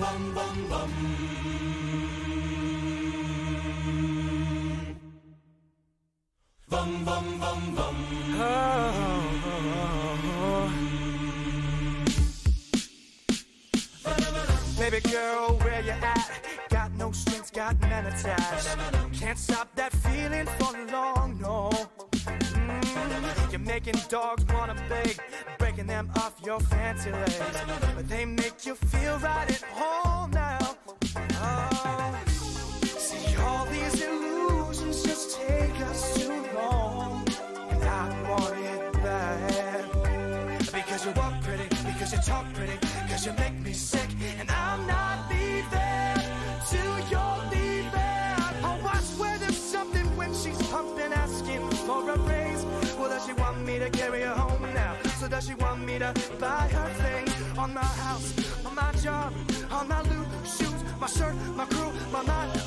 bum, bum, bum. Bum, bum, bum, bum. Baby girl, where you at? Got no strings, got men attached. Can't stop that feeling for long, no. Mm, You're making dogs wanna beg, your fancy legs. But they make you feel right at home now. Oh, see, all these illusions just take us too long. And I want it bad. Because you walk pretty, because you talk pretty, because you make me sick, and I'm not leaving till you're leaving. Oh, I swear there's something when she's pumping, asking for a raise. Well, does she want me to carry her she want me to buy her things on my house, on my job, on my loot shoes, my shirt, my crew, my mind,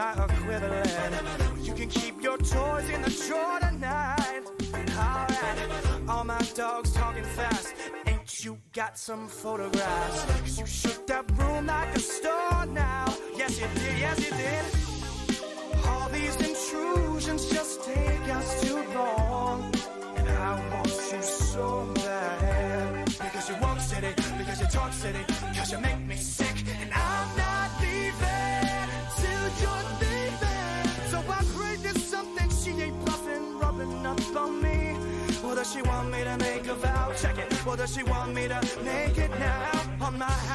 my equivalent. You can keep your toys in the drawer tonight. Alright, all my dogs talking fast. Ain't you got some photographs? Cause you shook that room like a store now. Yes, you did, yes, you did. All these intrusions just take us too long. And I want you so bad. Because you walk city, because you talk city, because you make me sick. Make a vow? Check it. Or does she want me to make it now? On my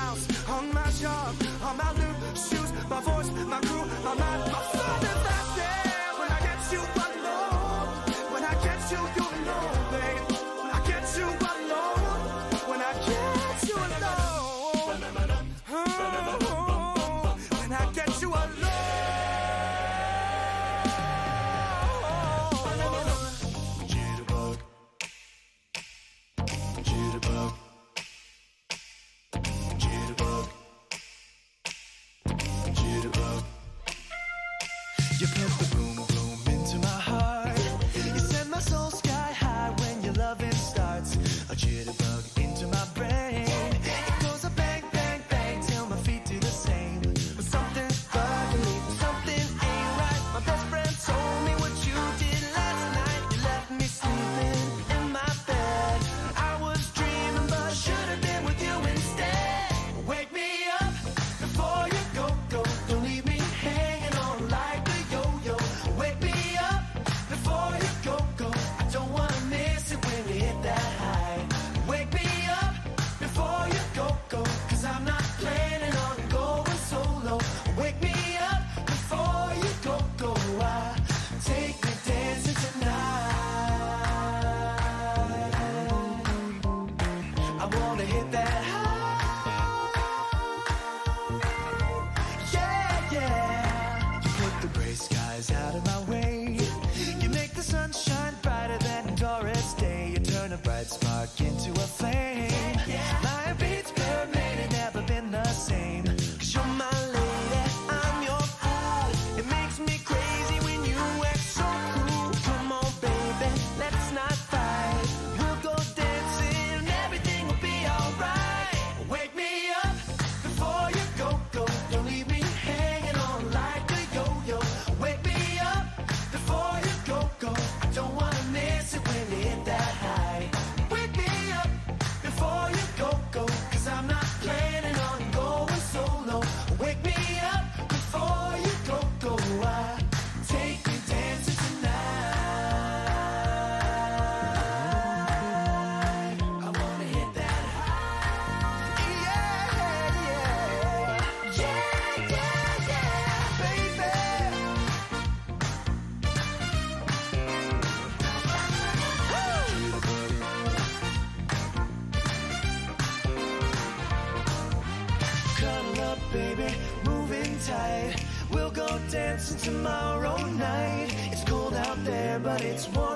It's cold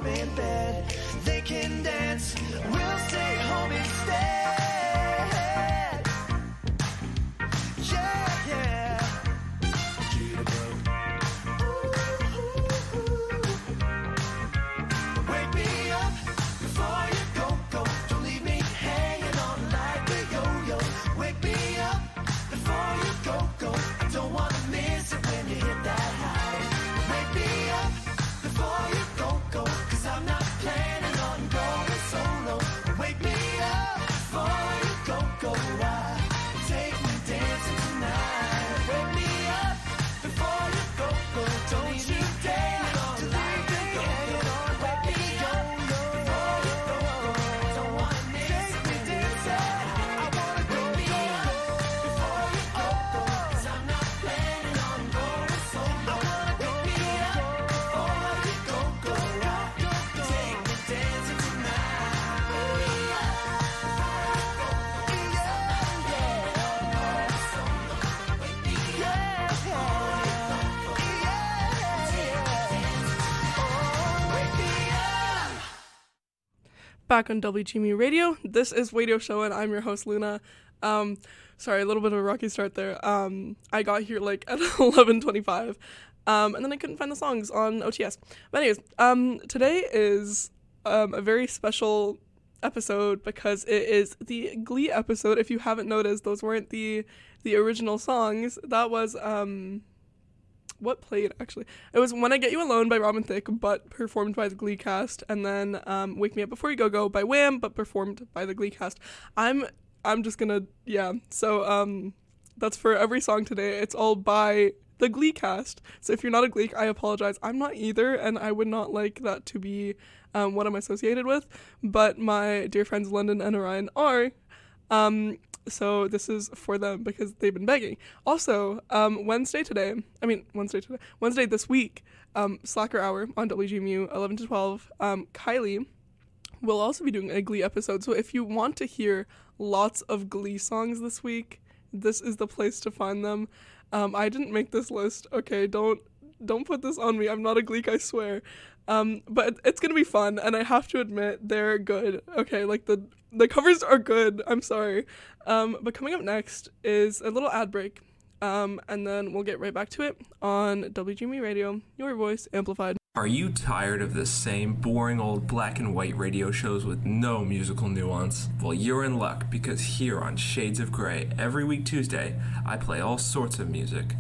back on WGMU Radio. This is Wadio Show, and I'm your host Luna. Um, sorry, a little bit of a rocky start there. Um, I got here like at 11:25, um, and then I couldn't find the songs on OTS. But anyways, um, today is um, a very special episode because it is the Glee episode. If you haven't noticed, those weren't the the original songs. That was um what played actually. It was when i get you alone by robin thicke but performed by the glee cast and then um, wake me up before you go go by wham but performed by the glee cast i'm i'm just gonna yeah. So um that's for every song today. It's all by the glee cast so if you're not a Glee, i apologize. I'm not either and i would not like that to be um, what i'm associated with. But my dear friends london and orion are. Um, so this is for them because they've been begging. Also, um, Wednesday today, I mean Wednesday today, Wednesday this week, um, Slacker Hour on WGMU, 11 to 12. Um, Kylie will also be doing a Glee episode. So if you want to hear lots of Glee songs this week, this is the place to find them. Um, I didn't make this list. Okay, don't don't put this on me. I'm not a Gleek, I swear. Um, but it's gonna be fun, and I have to admit they're good. Okay, like the the covers are good. I'm sorry. Um, but coming up next is a little ad break, um, and then we'll get right back to it on WGMU Radio, your voice amplified. Are you tired of the same boring old black and white radio shows with no musical nuance? Well, you're in luck because here on Shades of Grey, every week Tuesday, I play all sorts of music.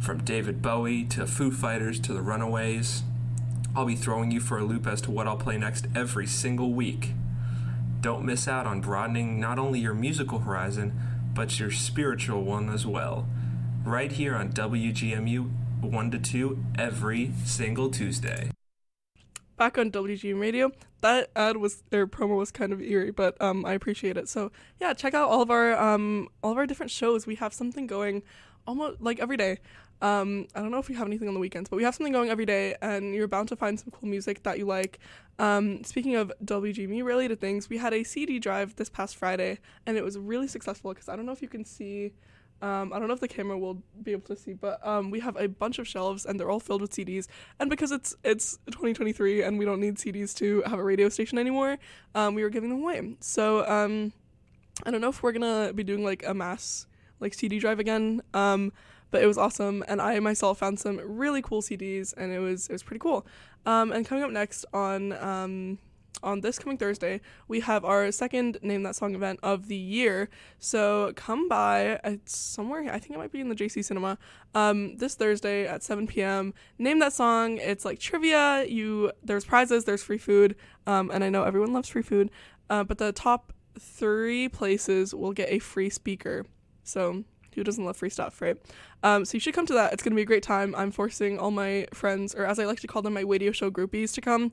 From David Bowie to Foo Fighters to the Runaways. I'll be throwing you for a loop as to what I'll play next every single week. Don't miss out on broadening not only your musical horizon, but your spiritual one as well. Right here on WGMU 1 to 2 every single Tuesday. back on WGMU Radio. That ad was their promo was kind of eerie, but um, I appreciate it. So yeah, check out all of our um, all of our different shows. We have something going almost like every day. Um, I don't know if we have anything on the weekends, but we have something going every day, and you're bound to find some cool music that you like. Um, speaking of WGMU related things, we had a CD drive this past Friday, and it was really successful because I don't know if you can see. Um, I don't know if the camera will be able to see, but um, we have a bunch of shelves and they're all filled with CDs. And because it's it's 2023 and we don't need CDs to have a radio station anymore, um, we were giving them away. So um, I don't know if we're gonna be doing like a mass like CD drive again. But it was awesome, and I myself found some really cool CDs, and it was it was pretty cool. Um, and coming up next on um, on this coming Thursday, we have our second Name That Song event of the year. So come by. It's somewhere. I think it might be in the JC Cinema. Um, this Thursday at 7 p.m. Name that song. It's like trivia. You there's prizes. There's free food. Um, and I know everyone loves free food. Uh, but the top three places will get a free speaker. So who doesn't love free stuff, right? Um, so you should come to that. It's gonna be a great time. I'm forcing all my friends, or as I like to call them, my radio show groupies, to come.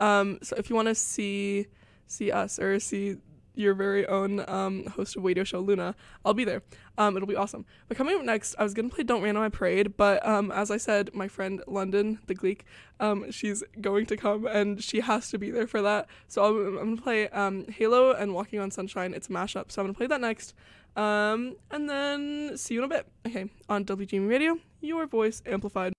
Um, so if you want to see see us or see your very own um, host of radio show Luna, I'll be there. Um, it'll be awesome. But coming up next, I was gonna play "Don't Rain on My Parade," but um, as I said, my friend London, the Gleek, um, she's going to come and she has to be there for that. So I'm, I'm gonna play Halo and "Walking on Sunshine." It's a mashup, so I'm gonna play that next. Um, and then see you in a bit. Okay, on WGMU Radio, your voice amplified.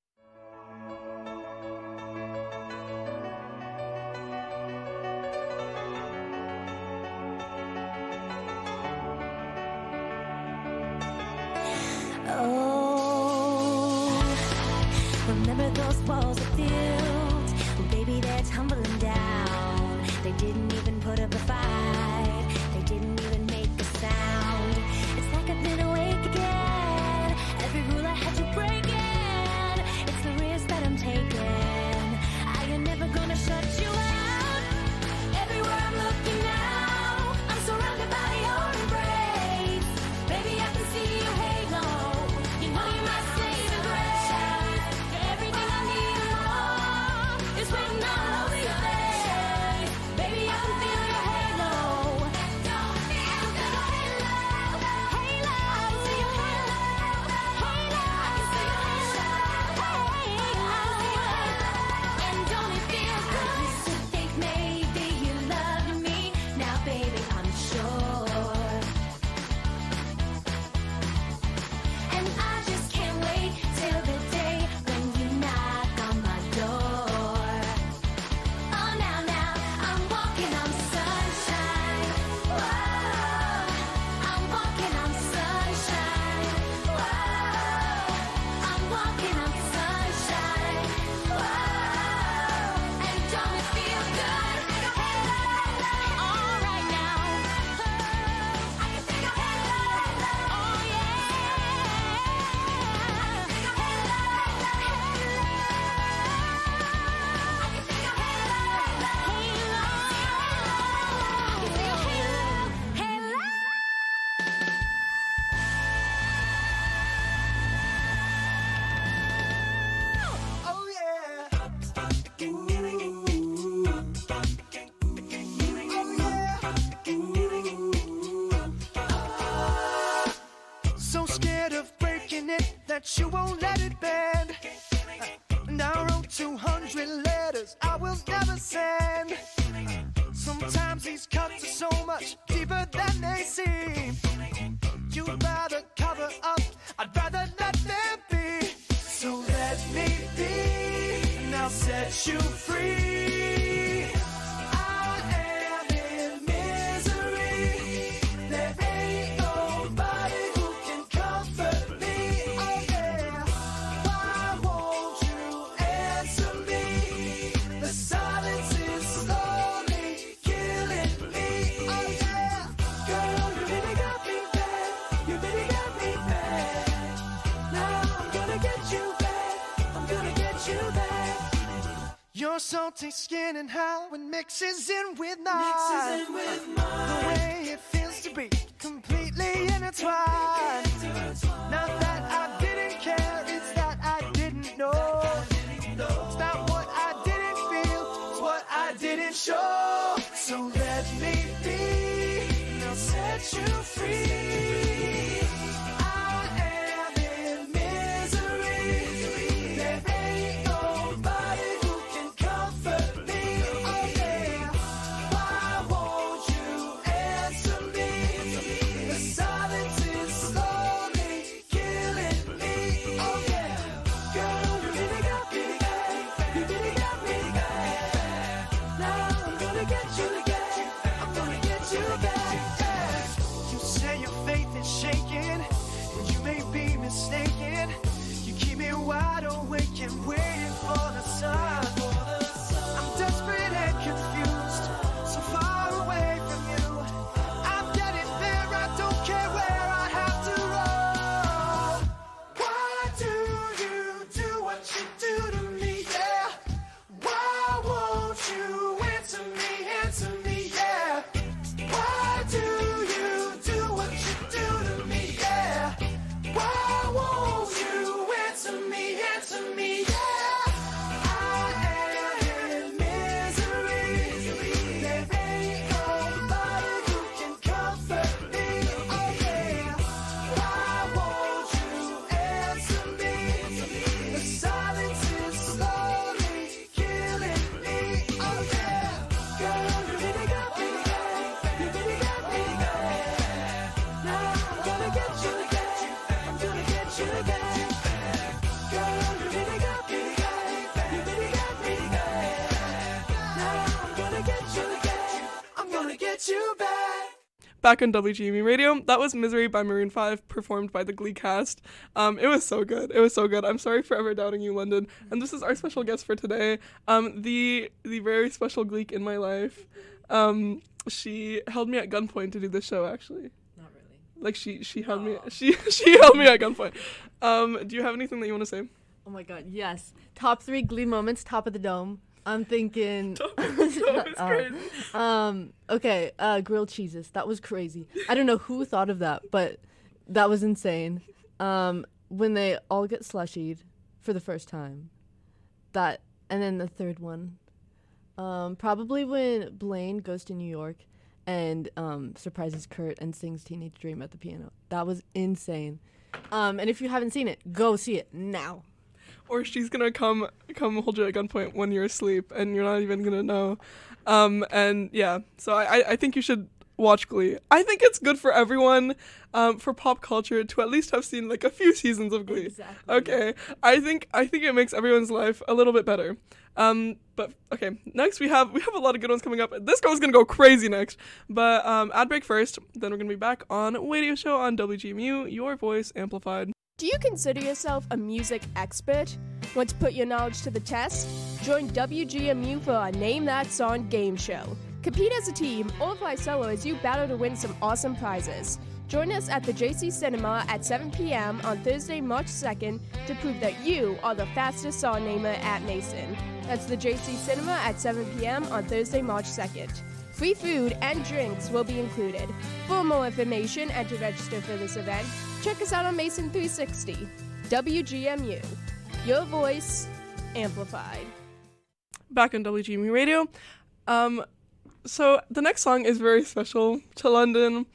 tastes skin and how it mixes in with back on WGMU Radio. That was Misery by Maroon 5, performed by the Glee cast. Um, it was so good. It was so good. I'm sorry for ever doubting you, London. And this is our special guest for today, um, the the very special Gleek in my life. Um, she held me at gunpoint to do this show, actually. Not really. Like, she, she held me she she held me at gunpoint. Um, do you have anything that you want to say? Oh my god, yes. Top three Glee moments, top of the dome. I'm thinking. uh, um, okay, uh, grilled cheeses. That was crazy. I don't know who thought of that, but that was insane. Um, when they all get slushied for the first time, that and then the third one, um, probably when Blaine goes to New York and um, surprises Kurt and sings Teenage Dream at the piano. That was insane. Um, and if you haven't seen it, go see it now or she's gonna come come hold you at gunpoint when you're asleep and you're not even gonna know. Um, and yeah, so I, I- think you should watch Glee. I think it's good for everyone, um, for pop culture to at least have seen like a few seasons of Glee. Exactly. Okay, I think I think it makes everyone's life a little bit better. Um, but okay, next we have we have a lot of good ones coming up. This girl's gonna go crazy next. But um, ad break first. Then we're gonna be back on Wadio Show on WGMU. Your voice amplified. Do you consider yourself a music expert? Want to put your knowledge to the test? Join WGMU for our Name That Song game show. Compete as a team or fly solo as you battle to win some awesome prizes. Join us at the JC Cinema at 7 p.m. on Thursday, March 2nd to prove that you are the fastest song namer at Mason. That's the JC Cinema at 7 p.m. on Thursday, March 2nd. Free food and drinks will be included. For more information and to register for this event, check us out on Mason 360. WGMU. Your voice amplified. back on WGMU Radio. Um, so the next song is very special to London.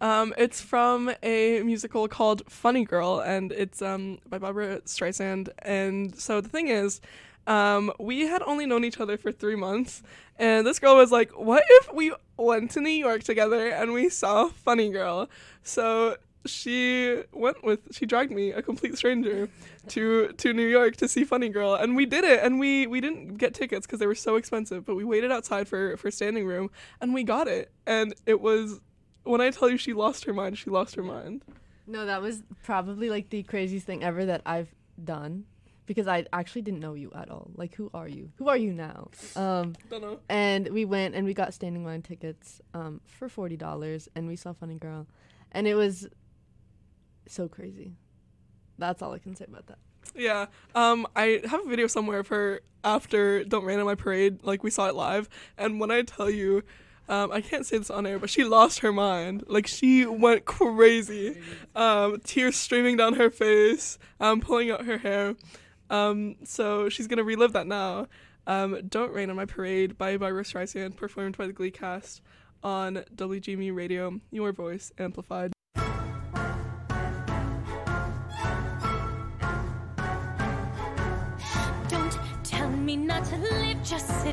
Um, it's from a musical called Funny Girl, and it's um, by Barbra Streisand. And so the thing is, um, we had only known each other for three months, and this girl was like, "What if we went to New York together and we saw Funny Girl?" So she went with she dragged me a complete stranger to to New York to see Funny Girl and we did it and we we didn't get tickets because they were so expensive but we waited outside for for standing room and we got it and it was when I tell you she lost her mind she lost her mind No, that was probably like the craziest thing ever that I've done because I actually didn't know you at all. Like, who are you? Who are you now? Um, don't know and we went and we got standing line tickets um, for forty dollars, and we saw Funny Girl, and it was so crazy. That's all I can say about that. Yeah. Um, I have a video somewhere of her after Don't Rain on My Parade. Like, we saw it live. And when I tell you, um, I can't say this on air, but she lost her mind. Like, she went crazy. Um, tears streaming down her face, um, pulling out her hair. Um, so she's going to relive that now. Um, Don't Rain on My Parade by Barbra Streisand, performed by the Glee cast on WGMU Radio. Your voice amplified.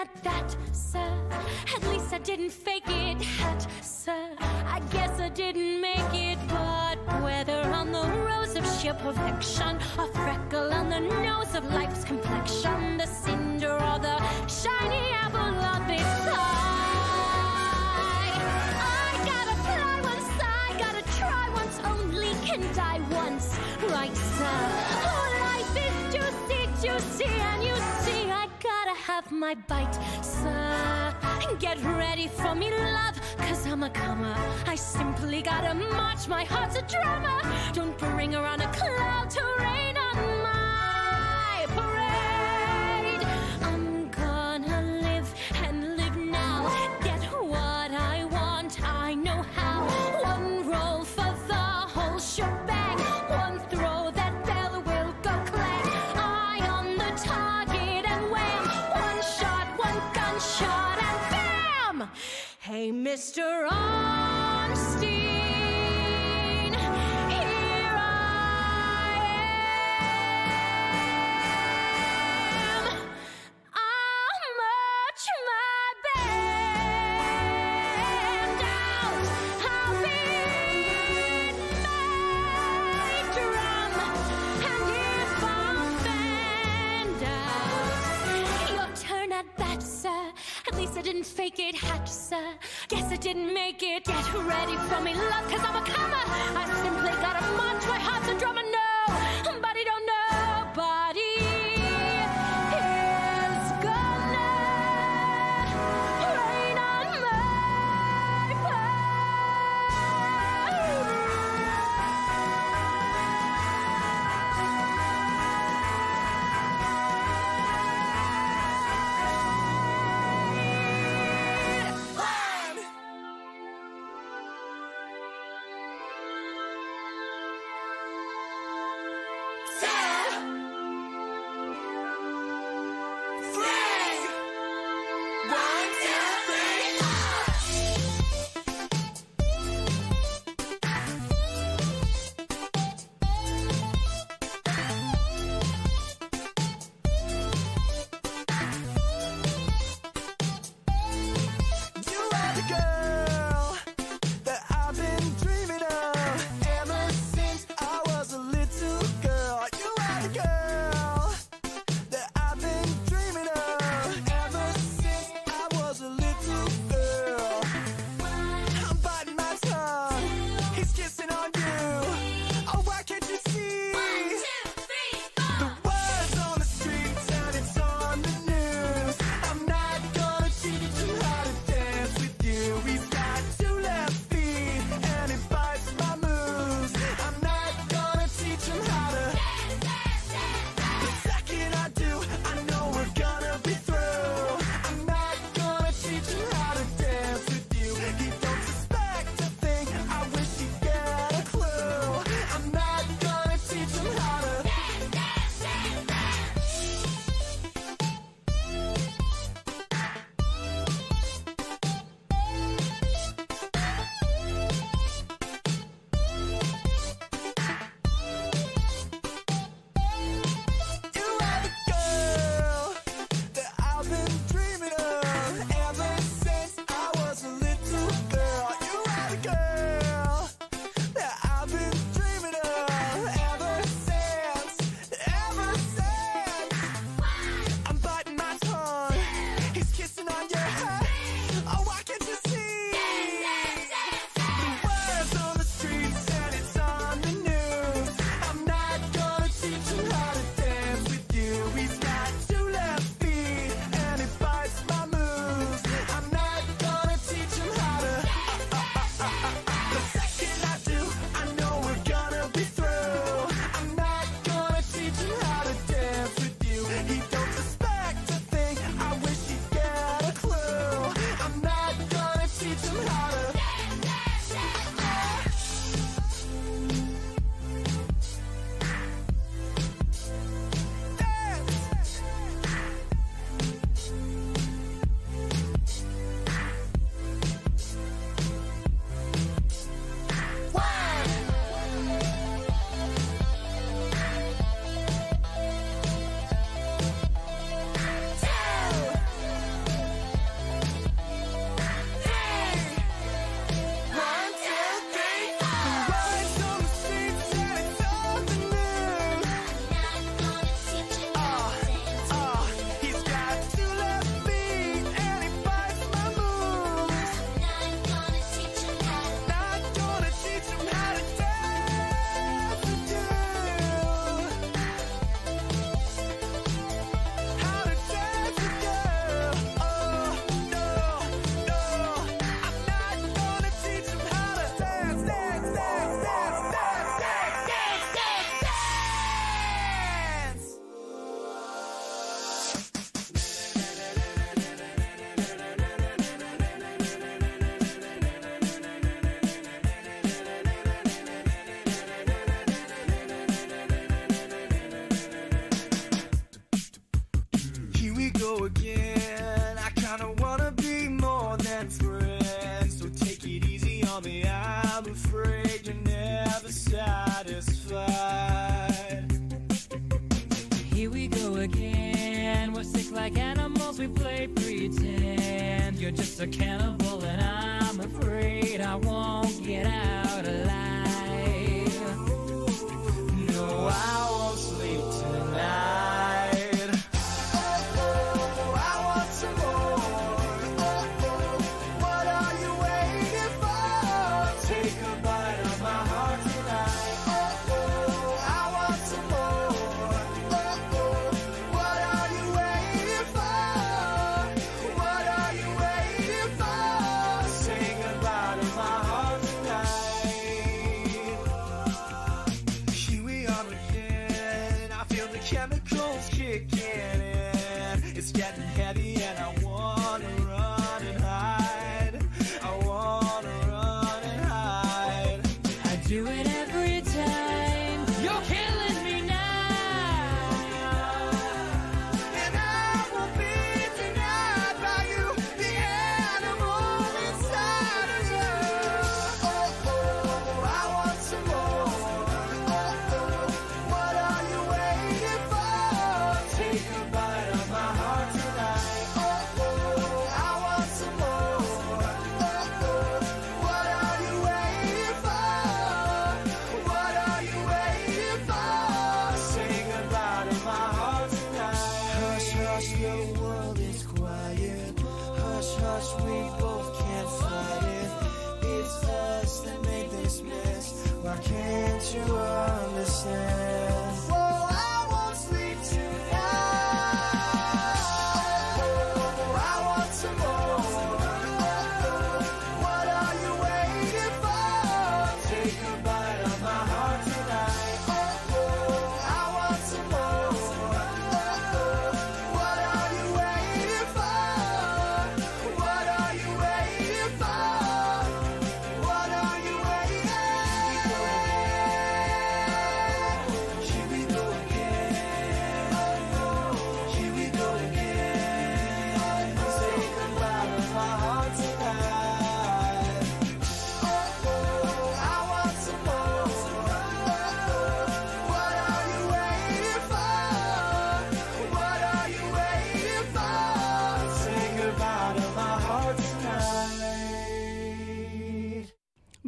at that, sir. At least I didn't fake it, hat, sir. I guess I didn't make it, but whether on the rose of sheer perfection, a freckle on the nose of life's complexion, the cinder or the shiny my bite, sir. Get ready for me, love, cause I'm a comer. I simply gotta march, my heart's a drummer. Don't bring around a cloud to rain Hey, Mr. Arnstein, hush, we both can't fight it It's us that made this mess Why can't you understand?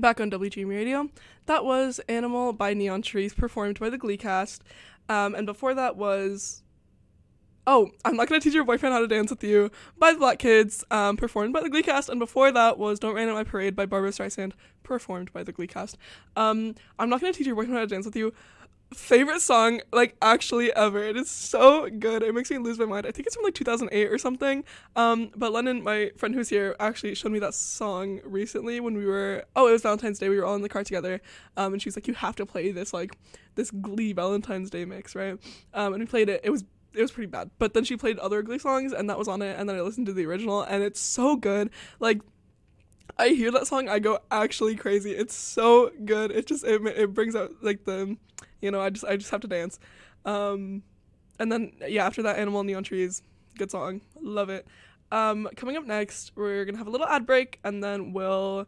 Back on WGMU Radio, that was Animal by Neon Trees, performed by the Glee cast. Um, and before that was. Oh, I'm not gonna teach your boyfriend how to dance with you by the Black Kids, um, performed by the Glee cast. And before that was Don't Rain at My Parade by Barbra Streisand, performed by the Glee cast. Um, I'm not gonna teach your boyfriend how to dance with you. Favorite song, like actually ever. It is so good. It makes me lose my mind. I think it's from like 2008 or something. Um, but London, my friend who's here, actually showed me that song recently when we were. Oh, it was Valentine's Day. We were all in the car together. Um, and she's like, "You have to play this like this Glee Valentine's Day mix, right?" Um, and we played it. It was it was pretty bad. But then she played other Glee songs, and that was on it. And then I listened to the original, and it's so good. Like I hear that song, I go actually crazy. It's so good. It just it, it brings out like the, you know, I just I just have to dance. Um, and then yeah, after that, Animal Neon Trees, good song, love it. Um, coming up next, we're gonna have a little ad break, and then we'll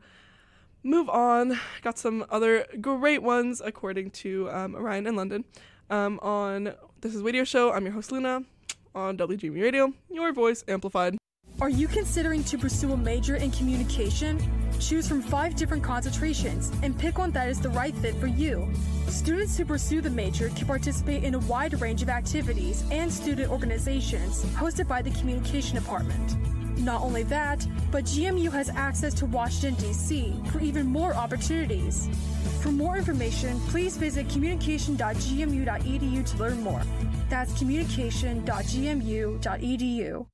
move on. Got some other great ones according to um, Orion in London. Um, on this is Wadio Show. I'm your host Luna on WGMU Radio, your voice amplified. Are you considering to pursue a major in communication? Choose from five different concentrations and pick one that is the right fit for you. Students who pursue the major can participate in a wide range of activities and student organizations hosted by the Communication Department. Not only that, but GMU has access to Washington, D.C. for even more opportunities. For more information, please visit communication.gmu.edu to learn more. That's communication.gmu.edu.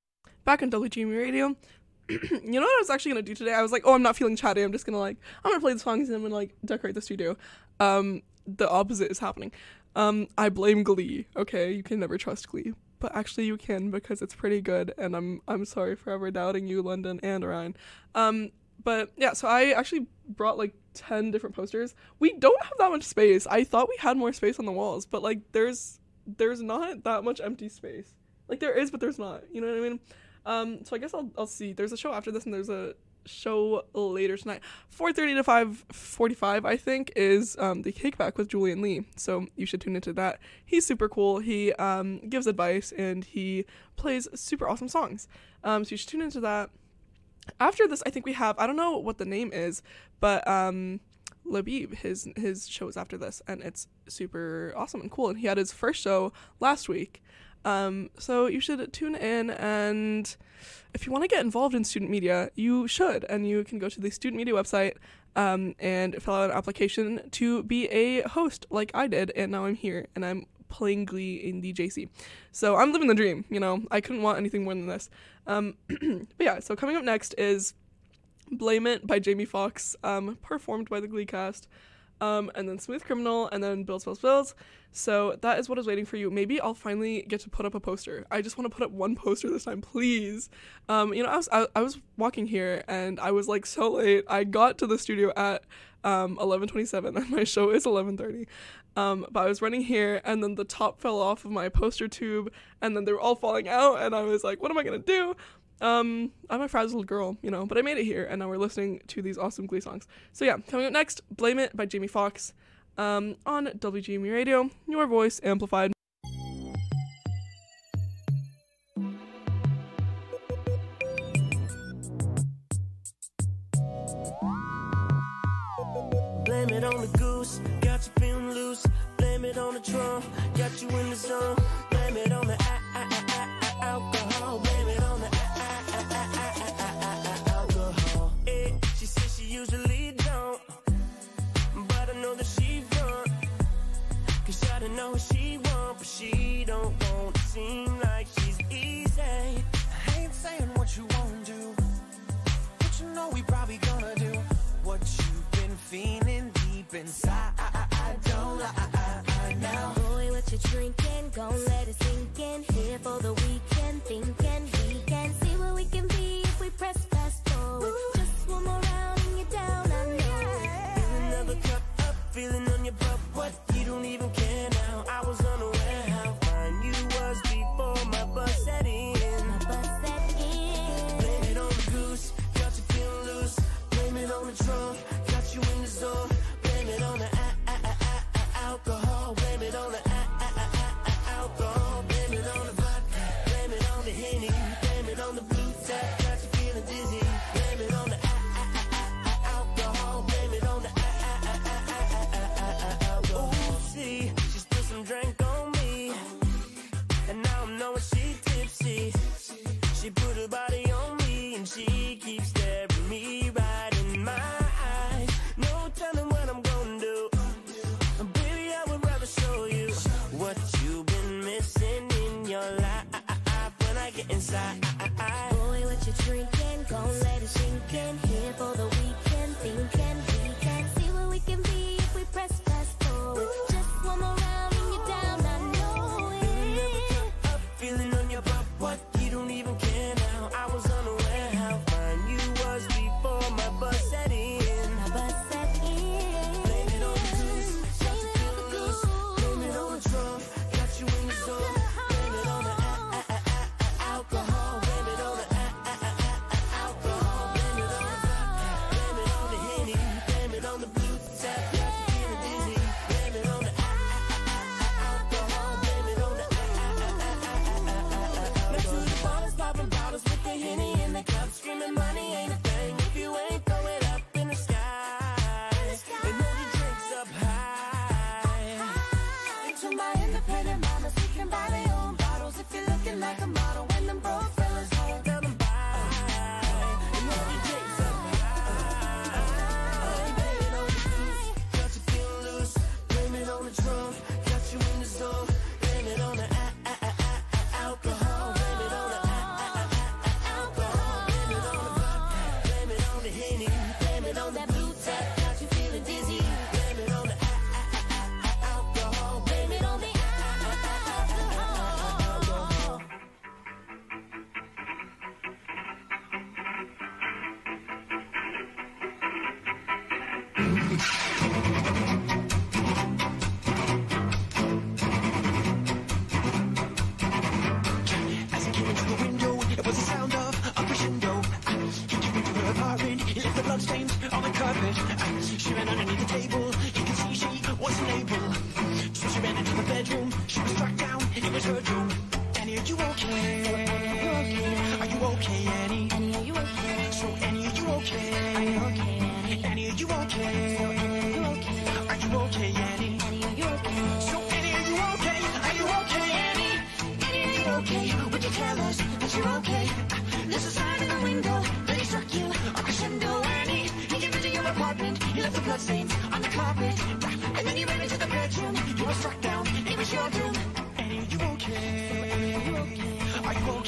back on WGMU Radio. you know what I was actually gonna do today? I was like, oh, I'm not feeling chatty. I'm just gonna like, I'm gonna play the songs and I'm gonna like decorate the studio. Um, the opposite is happening. Um, I blame Glee. Okay, you can never trust Glee, but actually you can because it's pretty good. And I'm I'm sorry for ever doubting you, London and Orion. Um, but yeah, so I actually brought like ten different posters. We don't have that much space. I thought we had more space on the walls, but like there's there's not that much empty space. Like there is, but there's not. You know what I mean? Um, so I guess I'll I'll see. There's a show after this, and there's a show later tonight. 4:30 to 5:45, I think, is um, the Cakeback with Julian Lee. So you should tune into that. He's super cool. He um, gives advice and he plays super awesome songs. Um, so you should tune into that. After this, I think we have I don't know what the name is, but um, Labib, his his show is after this, and it's super awesome and cool. And he had his first show last week. Um, so you should tune in, and if you want to get involved in student media, you should, and you can go to the student media website um, and fill out an application to be a host, like I did, and now I'm here, and I'm playing Glee in the JC. So I'm living the dream. You know, I couldn't want anything more than this. Um, but yeah, so coming up next is Blame It by Jamie Foxx, um, performed by the Glee cast. Um, and then Smooth Criminal, and then Bills, Bills, Bills. So that is what is waiting for you. Maybe I'll finally get to put up a poster. I just want to put up one poster this time, please. Um, you know, I was I, I was walking here and I was like so late. I got to the studio at um 11:27 and my show is 11:30. Um, but I was running here and then the top fell off of my poster tube and then they were all falling out and I was like, what am I gonna do? Um, I'm a frazzled girl, you know, but I made it here, and now we're listening to these awesome Glee songs. So yeah, coming up next, "Blame It" by Jamie Foxx, um, on WGMU Radio, your voice amplified.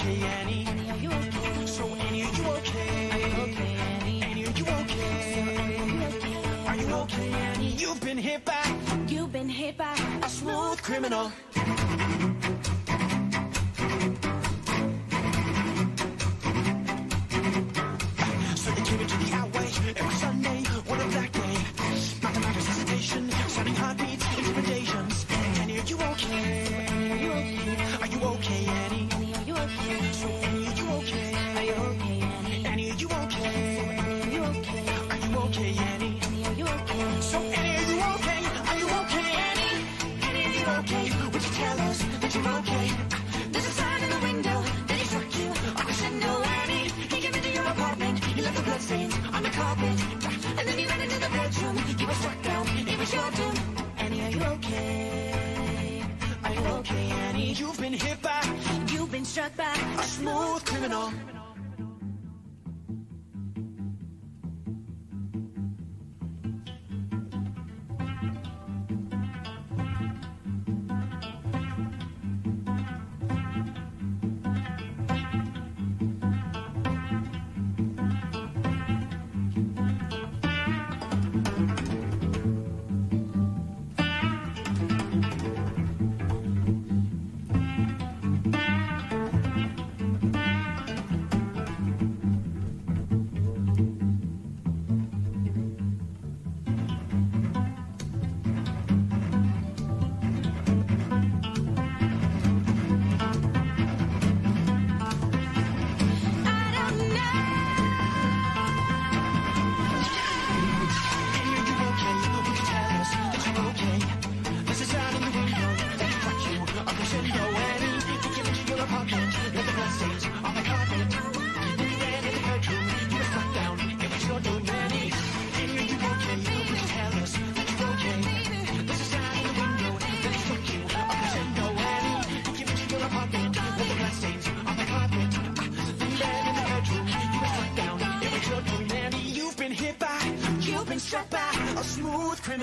okay, Annie? Annie, are you okay? So, Annie, are you okay? Are you okay, Annie? Annie, are you okay? So, Annie, are you okay? Are you okay, Annie? You've been hit by, you've been hit by a smooth criminal.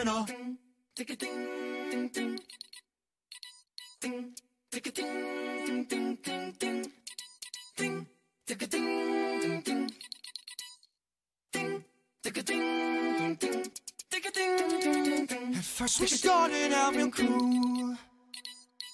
Ding. At first we started out real cool.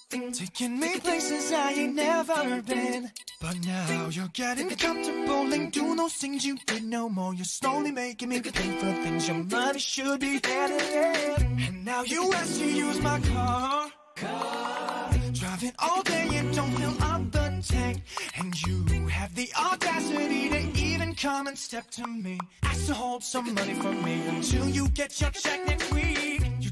Taking me places I ain't never been. But now you're getting comfortable and doing those things you did no more. You're slowly making me pay for things your money should be in. And now you ask to use my car. Car. Driving all day and don't fill up the tank. And you have the audacity to even come and step to me. Ask to hold some money from me until you get your check next week.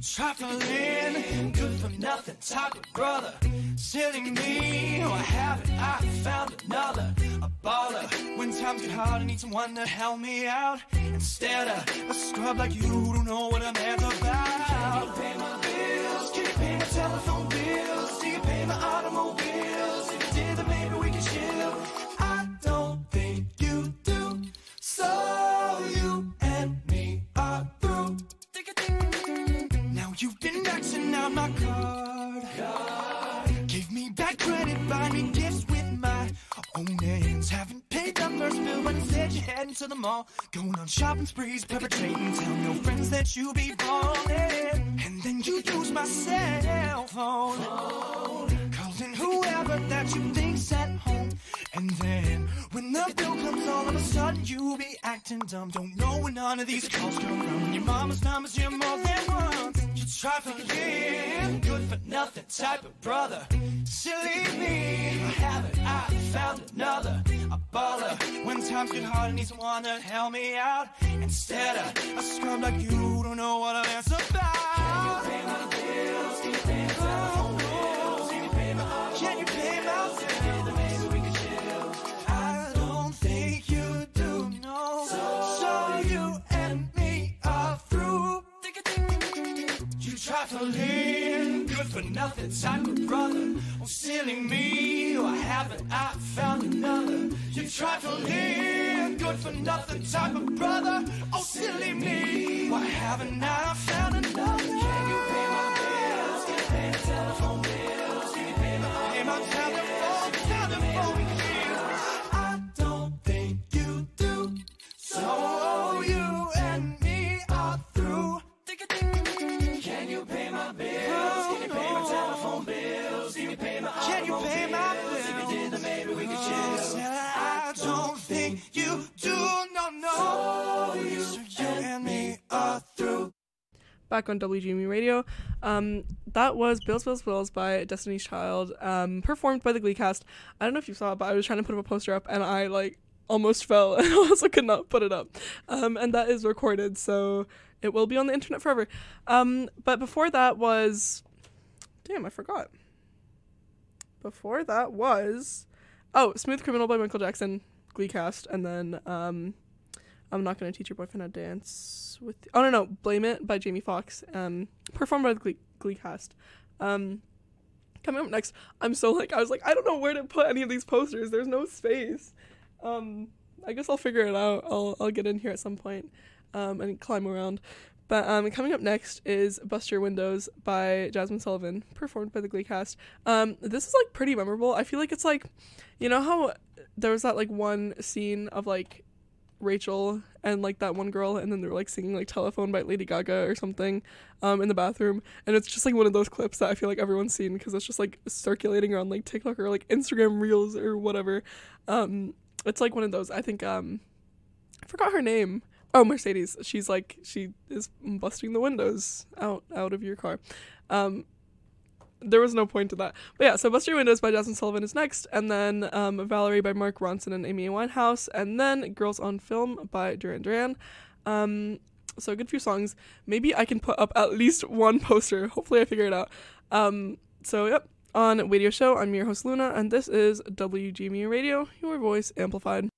Trifling, good for nothing type of brother. Silly me, I haven't, I found another. A baller. When times get hard, I need someone to help me out. Instead of a scrub like you, who don't know what I'm at about. First bill, but instead you're heading to the mall. Going on shopping sprees, perpetrating. Tell your friends that you be balling. And then you use my cell phone. Calling whoever that you think's at home. And then when the bill comes, all of a sudden you be acting dumb. Don't know where none of these calls come from. Your mama's numbers, you're more than once. You try to live, good for nothing type of brother. Silly me, I haven't, I found another. A baller. When times get hard, I need someone to help me out. Instead of a scrub like you, don't know what I'm about. Trifling, good for nothing type of brother. Oh, silly me, oh, I haven't, I found another. You trifling, good for nothing type of brother. Oh, silly me, why haven't I back on WGMU Radio. Um, that was Bills, Bills, Bills by Destiny's Child, um, performed by the Glee cast. I don't know if you saw it, but I was trying to put up a poster up and I like almost fell and also could not put it up. Um, and that is recorded, so it will be on the internet forever. Um, but before that was, damn, I forgot. Before that was, oh, Smooth Criminal by Michael Jackson, Glee cast, and then um, I'm not gonna teach your boyfriend how to dance with. Oh no no, Blame It by Jamie Foxx, um, performed by the Glee, Glee cast. Um, coming up next, I'm so like I was like I don't know where to put any of these posters. There's no space. Um, I guess I'll figure it out. I'll I'll get in here at some point, um, and climb around. But um, coming up next is Bust Your Windows by Jazmine Sullivan, performed by the Glee cast. Um, this is like pretty memorable. I feel like it's like, you know how there was that like one scene of like Rachel and like that one girl, and then they were like singing like "Telephone" by Lady Gaga or something, um, in the bathroom, and it's just like one of those clips that I feel like everyone's seen because it's just like circulating around like TikTok or like Instagram Reels or whatever. Um, it's like one of those. I think um, I forgot her name. Oh, Mercedes. She's like she is busting the windows out out of your car. Um, there was no point to that. But yeah, so Bust Your Windows by Jazmine Sullivan is next, and then um, Valerie by Mark Ronson and Amy Winehouse, and then Girls on Film by Duran Duran. Um, so a good few songs. Maybe I can put up at least one poster. Hopefully I figure it out. Um, so yep, on Wadio Show, I'm your host Luna, and this is WGMU Radio, your voice amplified.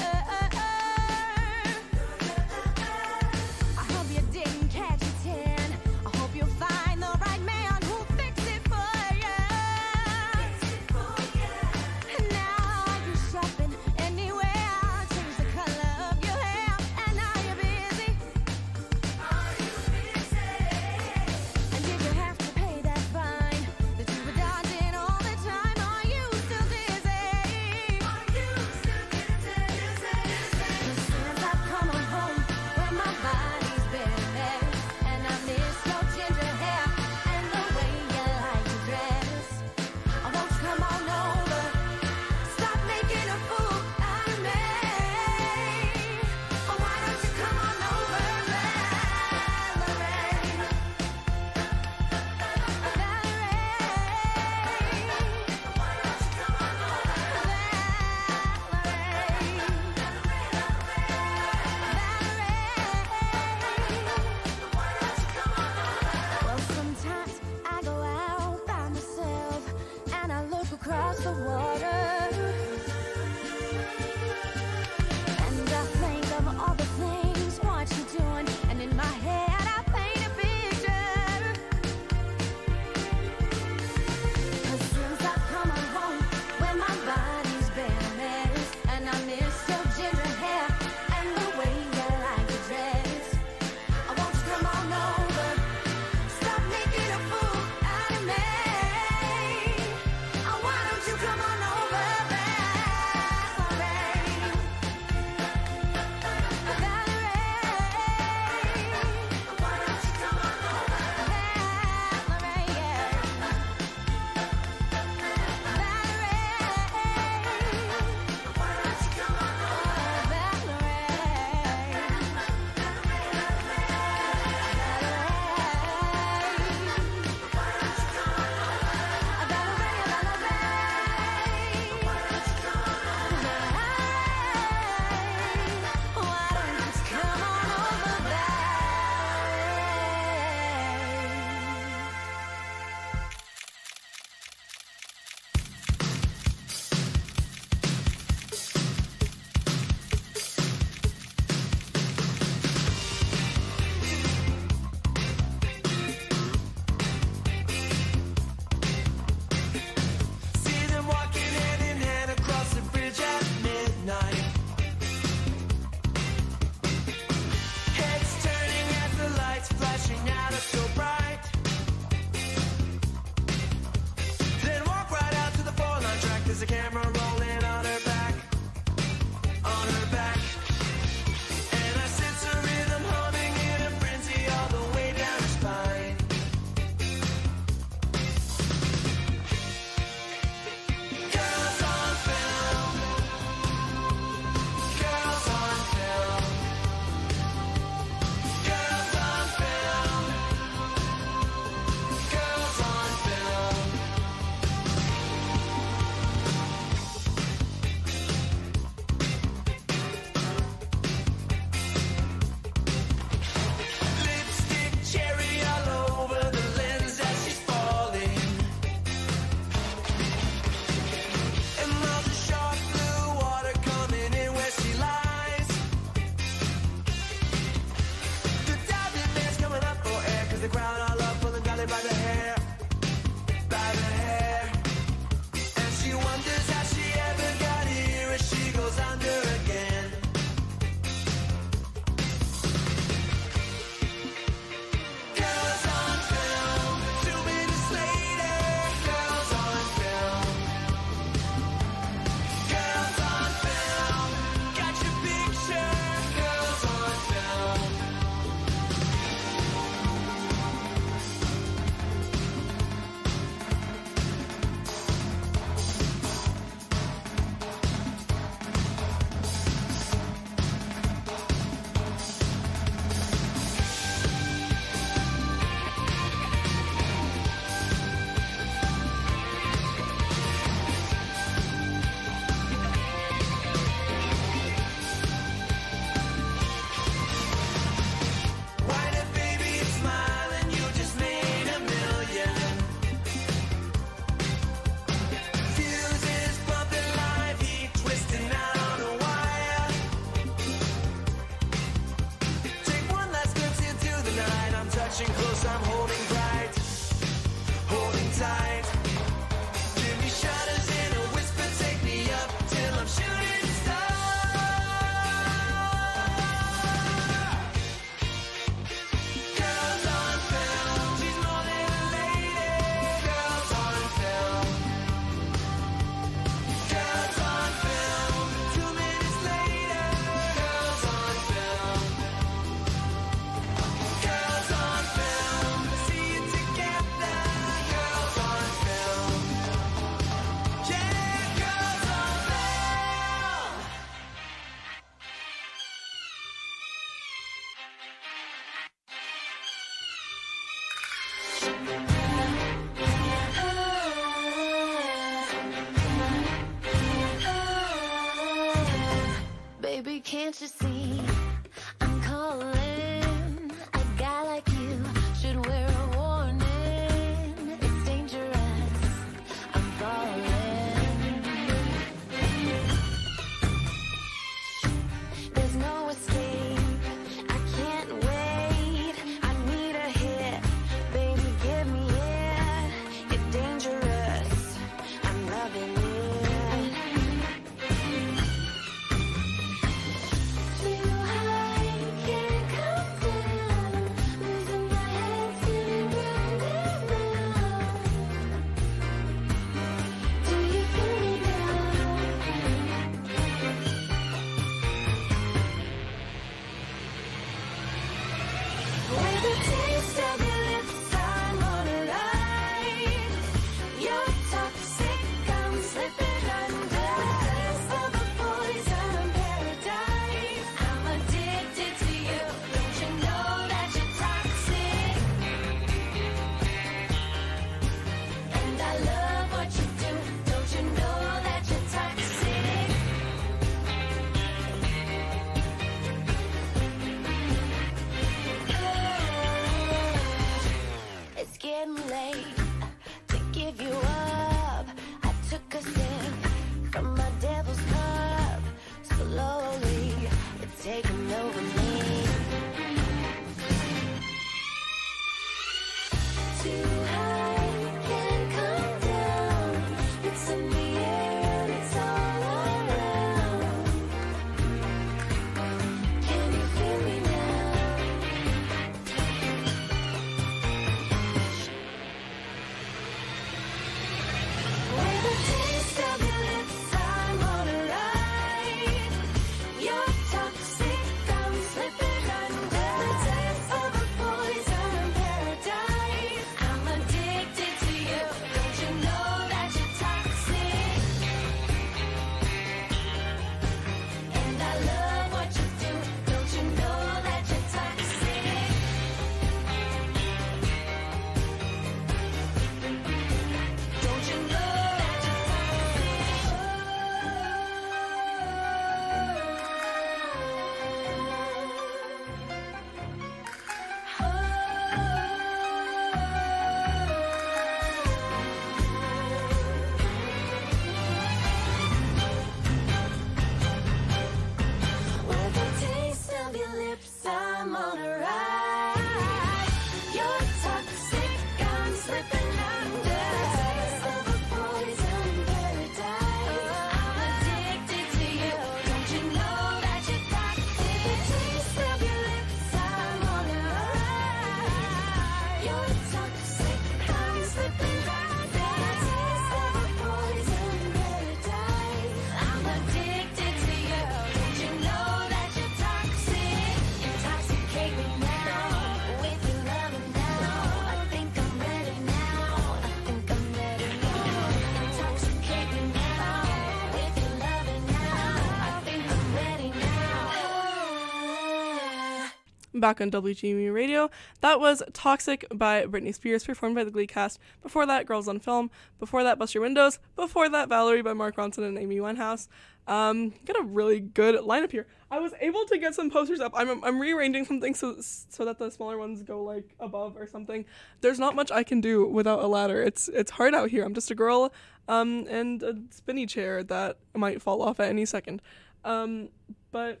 back on WGMU Radio. That was Toxic by Britney Spears, performed by the Glee cast. Before that, Girls on Film. Before that, Bust Your Windows. Before that, Valerie by Mark Ronson and Amy Winehouse. Um, got a really good lineup here. I was able to get some posters up. I'm, I'm rearranging some things so, so that the smaller ones go like above or something. There's not much I can do without a ladder. It's it's hard out here. I'm just a girl um, and a spinny chair that might fall off at any second. Um, but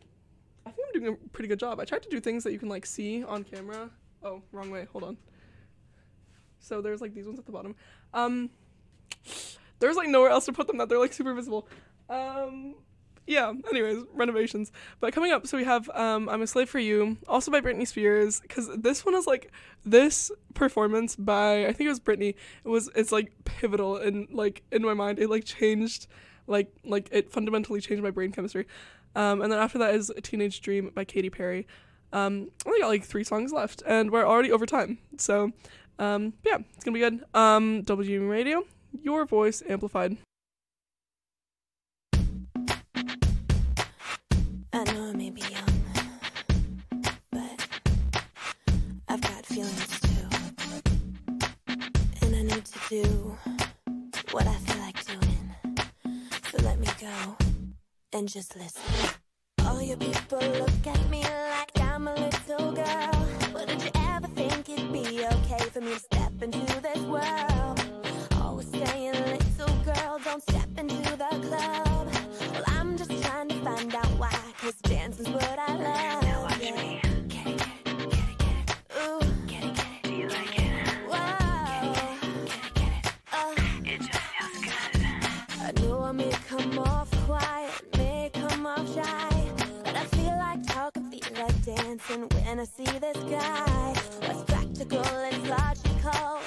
I think I'm doing a pretty good job. I tried to do things that you can like see on camera. Oh, wrong way. Hold on. So there's like these ones at the bottom. Um, there's like nowhere else to put them that they're like super visible. Um, yeah, anyways, renovations. But coming up, so we have um, I'm a Slave for You, also by Britney Spears, because this one is like, this performance by, I think it was Britney, it was, it's like pivotal and like in my mind. It like changed, like, like it fundamentally changed my brain chemistry. Um, and then after that is "A Teenage Dream" by Katy Perry. Um, I only got like three songs left, and we're already over time. So, um, yeah, it's gonna be good. Um, WGM Radio, your voice amplified. I know I may be young, but I've got feelings too. And I need to do what I feel like doing. So let me go and just listen. All your people look at me like I'm a little girl. But did you ever think it'd be okay for me to step into this world? Always saying, little girl, don't step into the club. Well, I'm just trying to find out why, cause dancing's what I love. Now watch me. When I see this guy. What's practical and logical?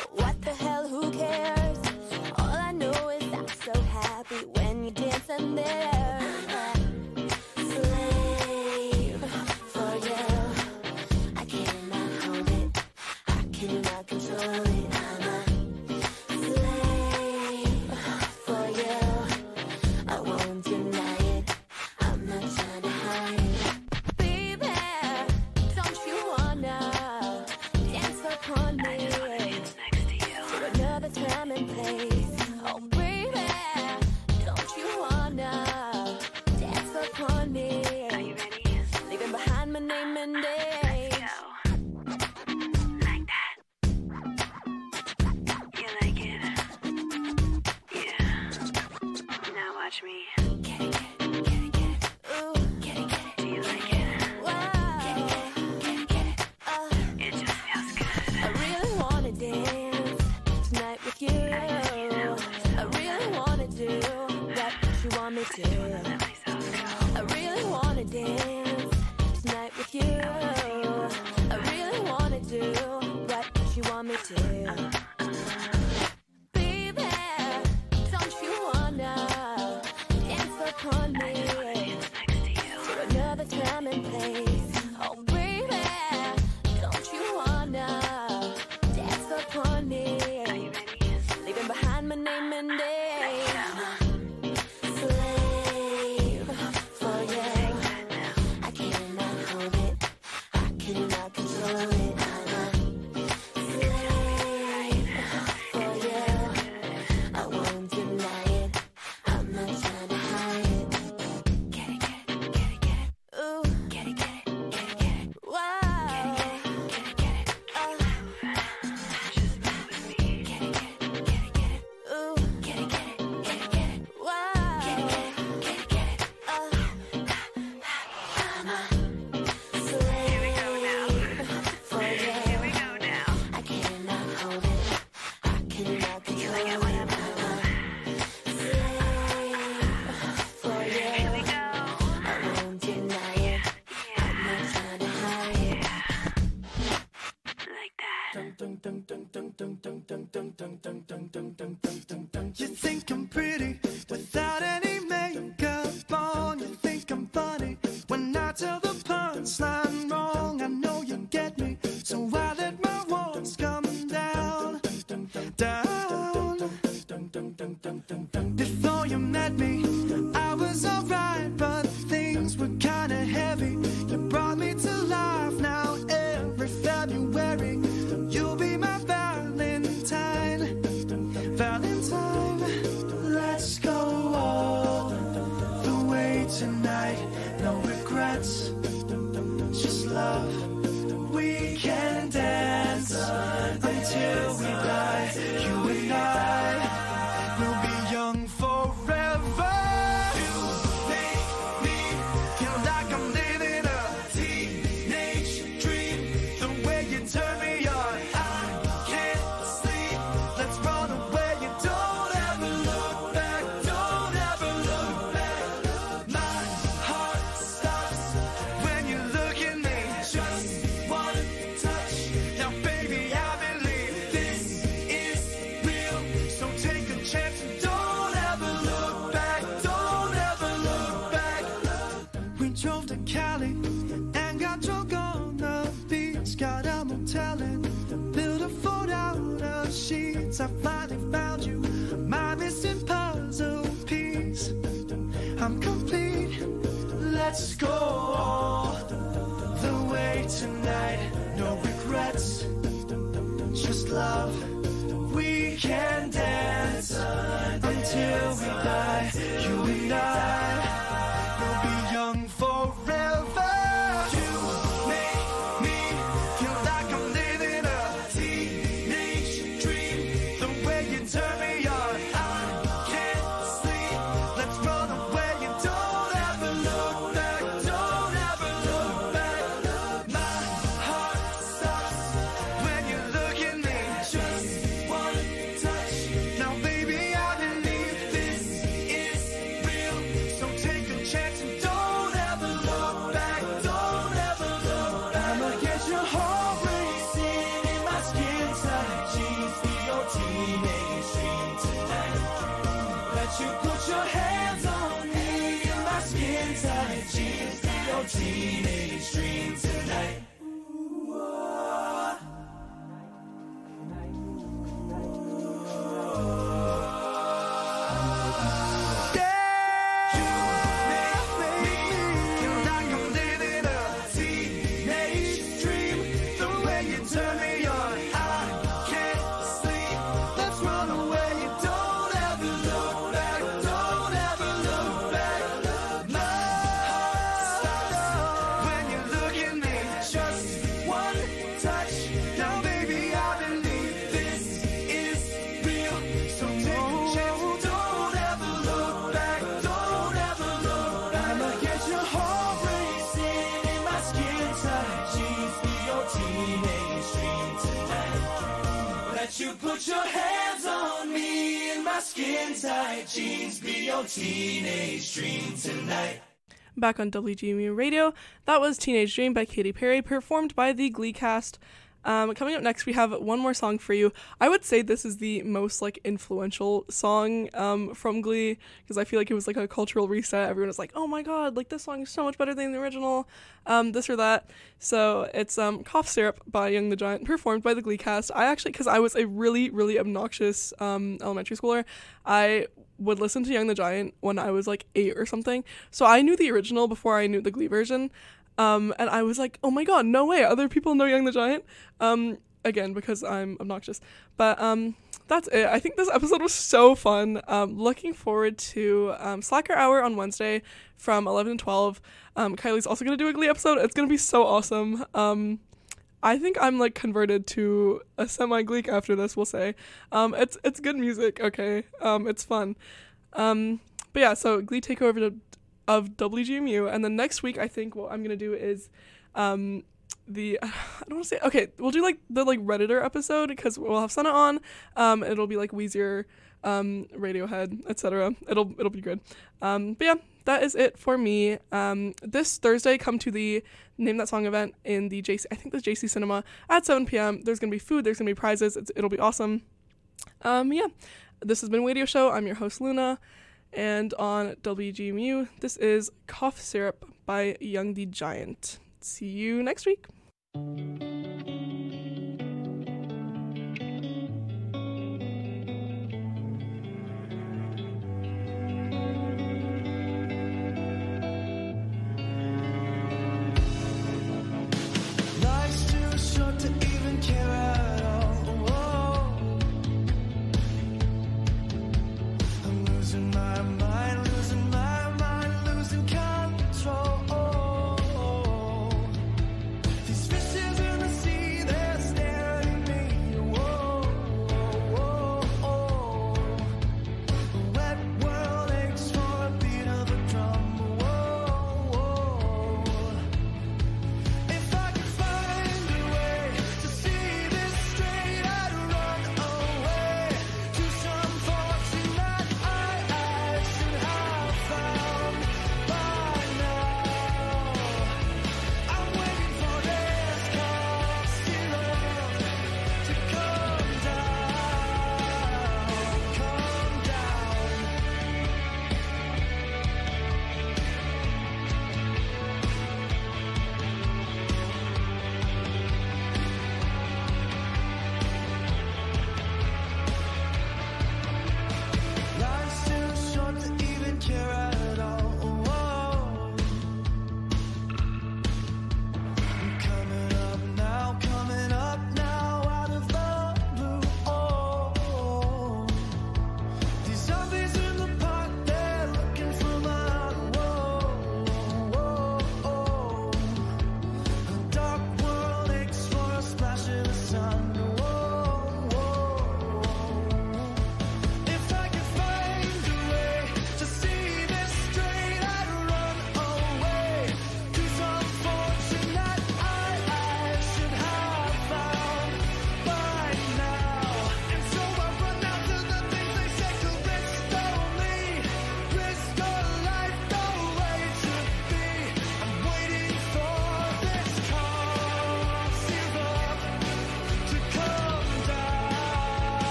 Teenage dream tonight. Tight jeans. Be your teenage dream tonight. back on WGMU Radio. That was Teenage Dream by Katy Perry, performed by the Glee cast. Um, coming up next, we have one more song for you. I would say this is the most like influential song um, from Glee because I feel like it was like a cultural reset. Everyone was like, "Oh my god, like this song is so much better than the original," um, this or that. So it's um, "Cough Syrup" by Young the Giant, performed by the Glee cast. I actually, because I was a really really obnoxious um, elementary schooler, I would listen to Young the Giant when I was like eight or something. So I knew the original before I knew the Glee version. Um, and I was like, oh my god, no way, other people know Young the Giant. Um, again, because I'm obnoxious. But um, that's it. I think this episode was so fun. Um, looking forward to um, Slacker Hour on Wednesday from 11 to 12. Um, Kylie's also going to do a Glee episode. It's going to be so awesome. I think I'm like converted to a semi Gleek after this. We'll say, um, it's it's good music. Okay, um, it's fun. Um, but yeah, so Glee takeover of WGMU, and then next week I think what I'm gonna do is, um, the I don't want to say okay. We'll do like the like redditor episode because we'll have Senna on. Um, it'll be like Weezer, um, Radiohead, etc. It'll it'll be good. Um, but yeah, that is it for me. Um, this Thursday, come to the name that song event in the JC. I think the JC Cinema at 7 p.m. There's gonna be food. There's gonna be prizes. It's, it'll be awesome. Um, yeah, this has been Wadio Show. I'm your host Luna, and on WGMU, this is Cough Syrup by Young the Giant. See you next week.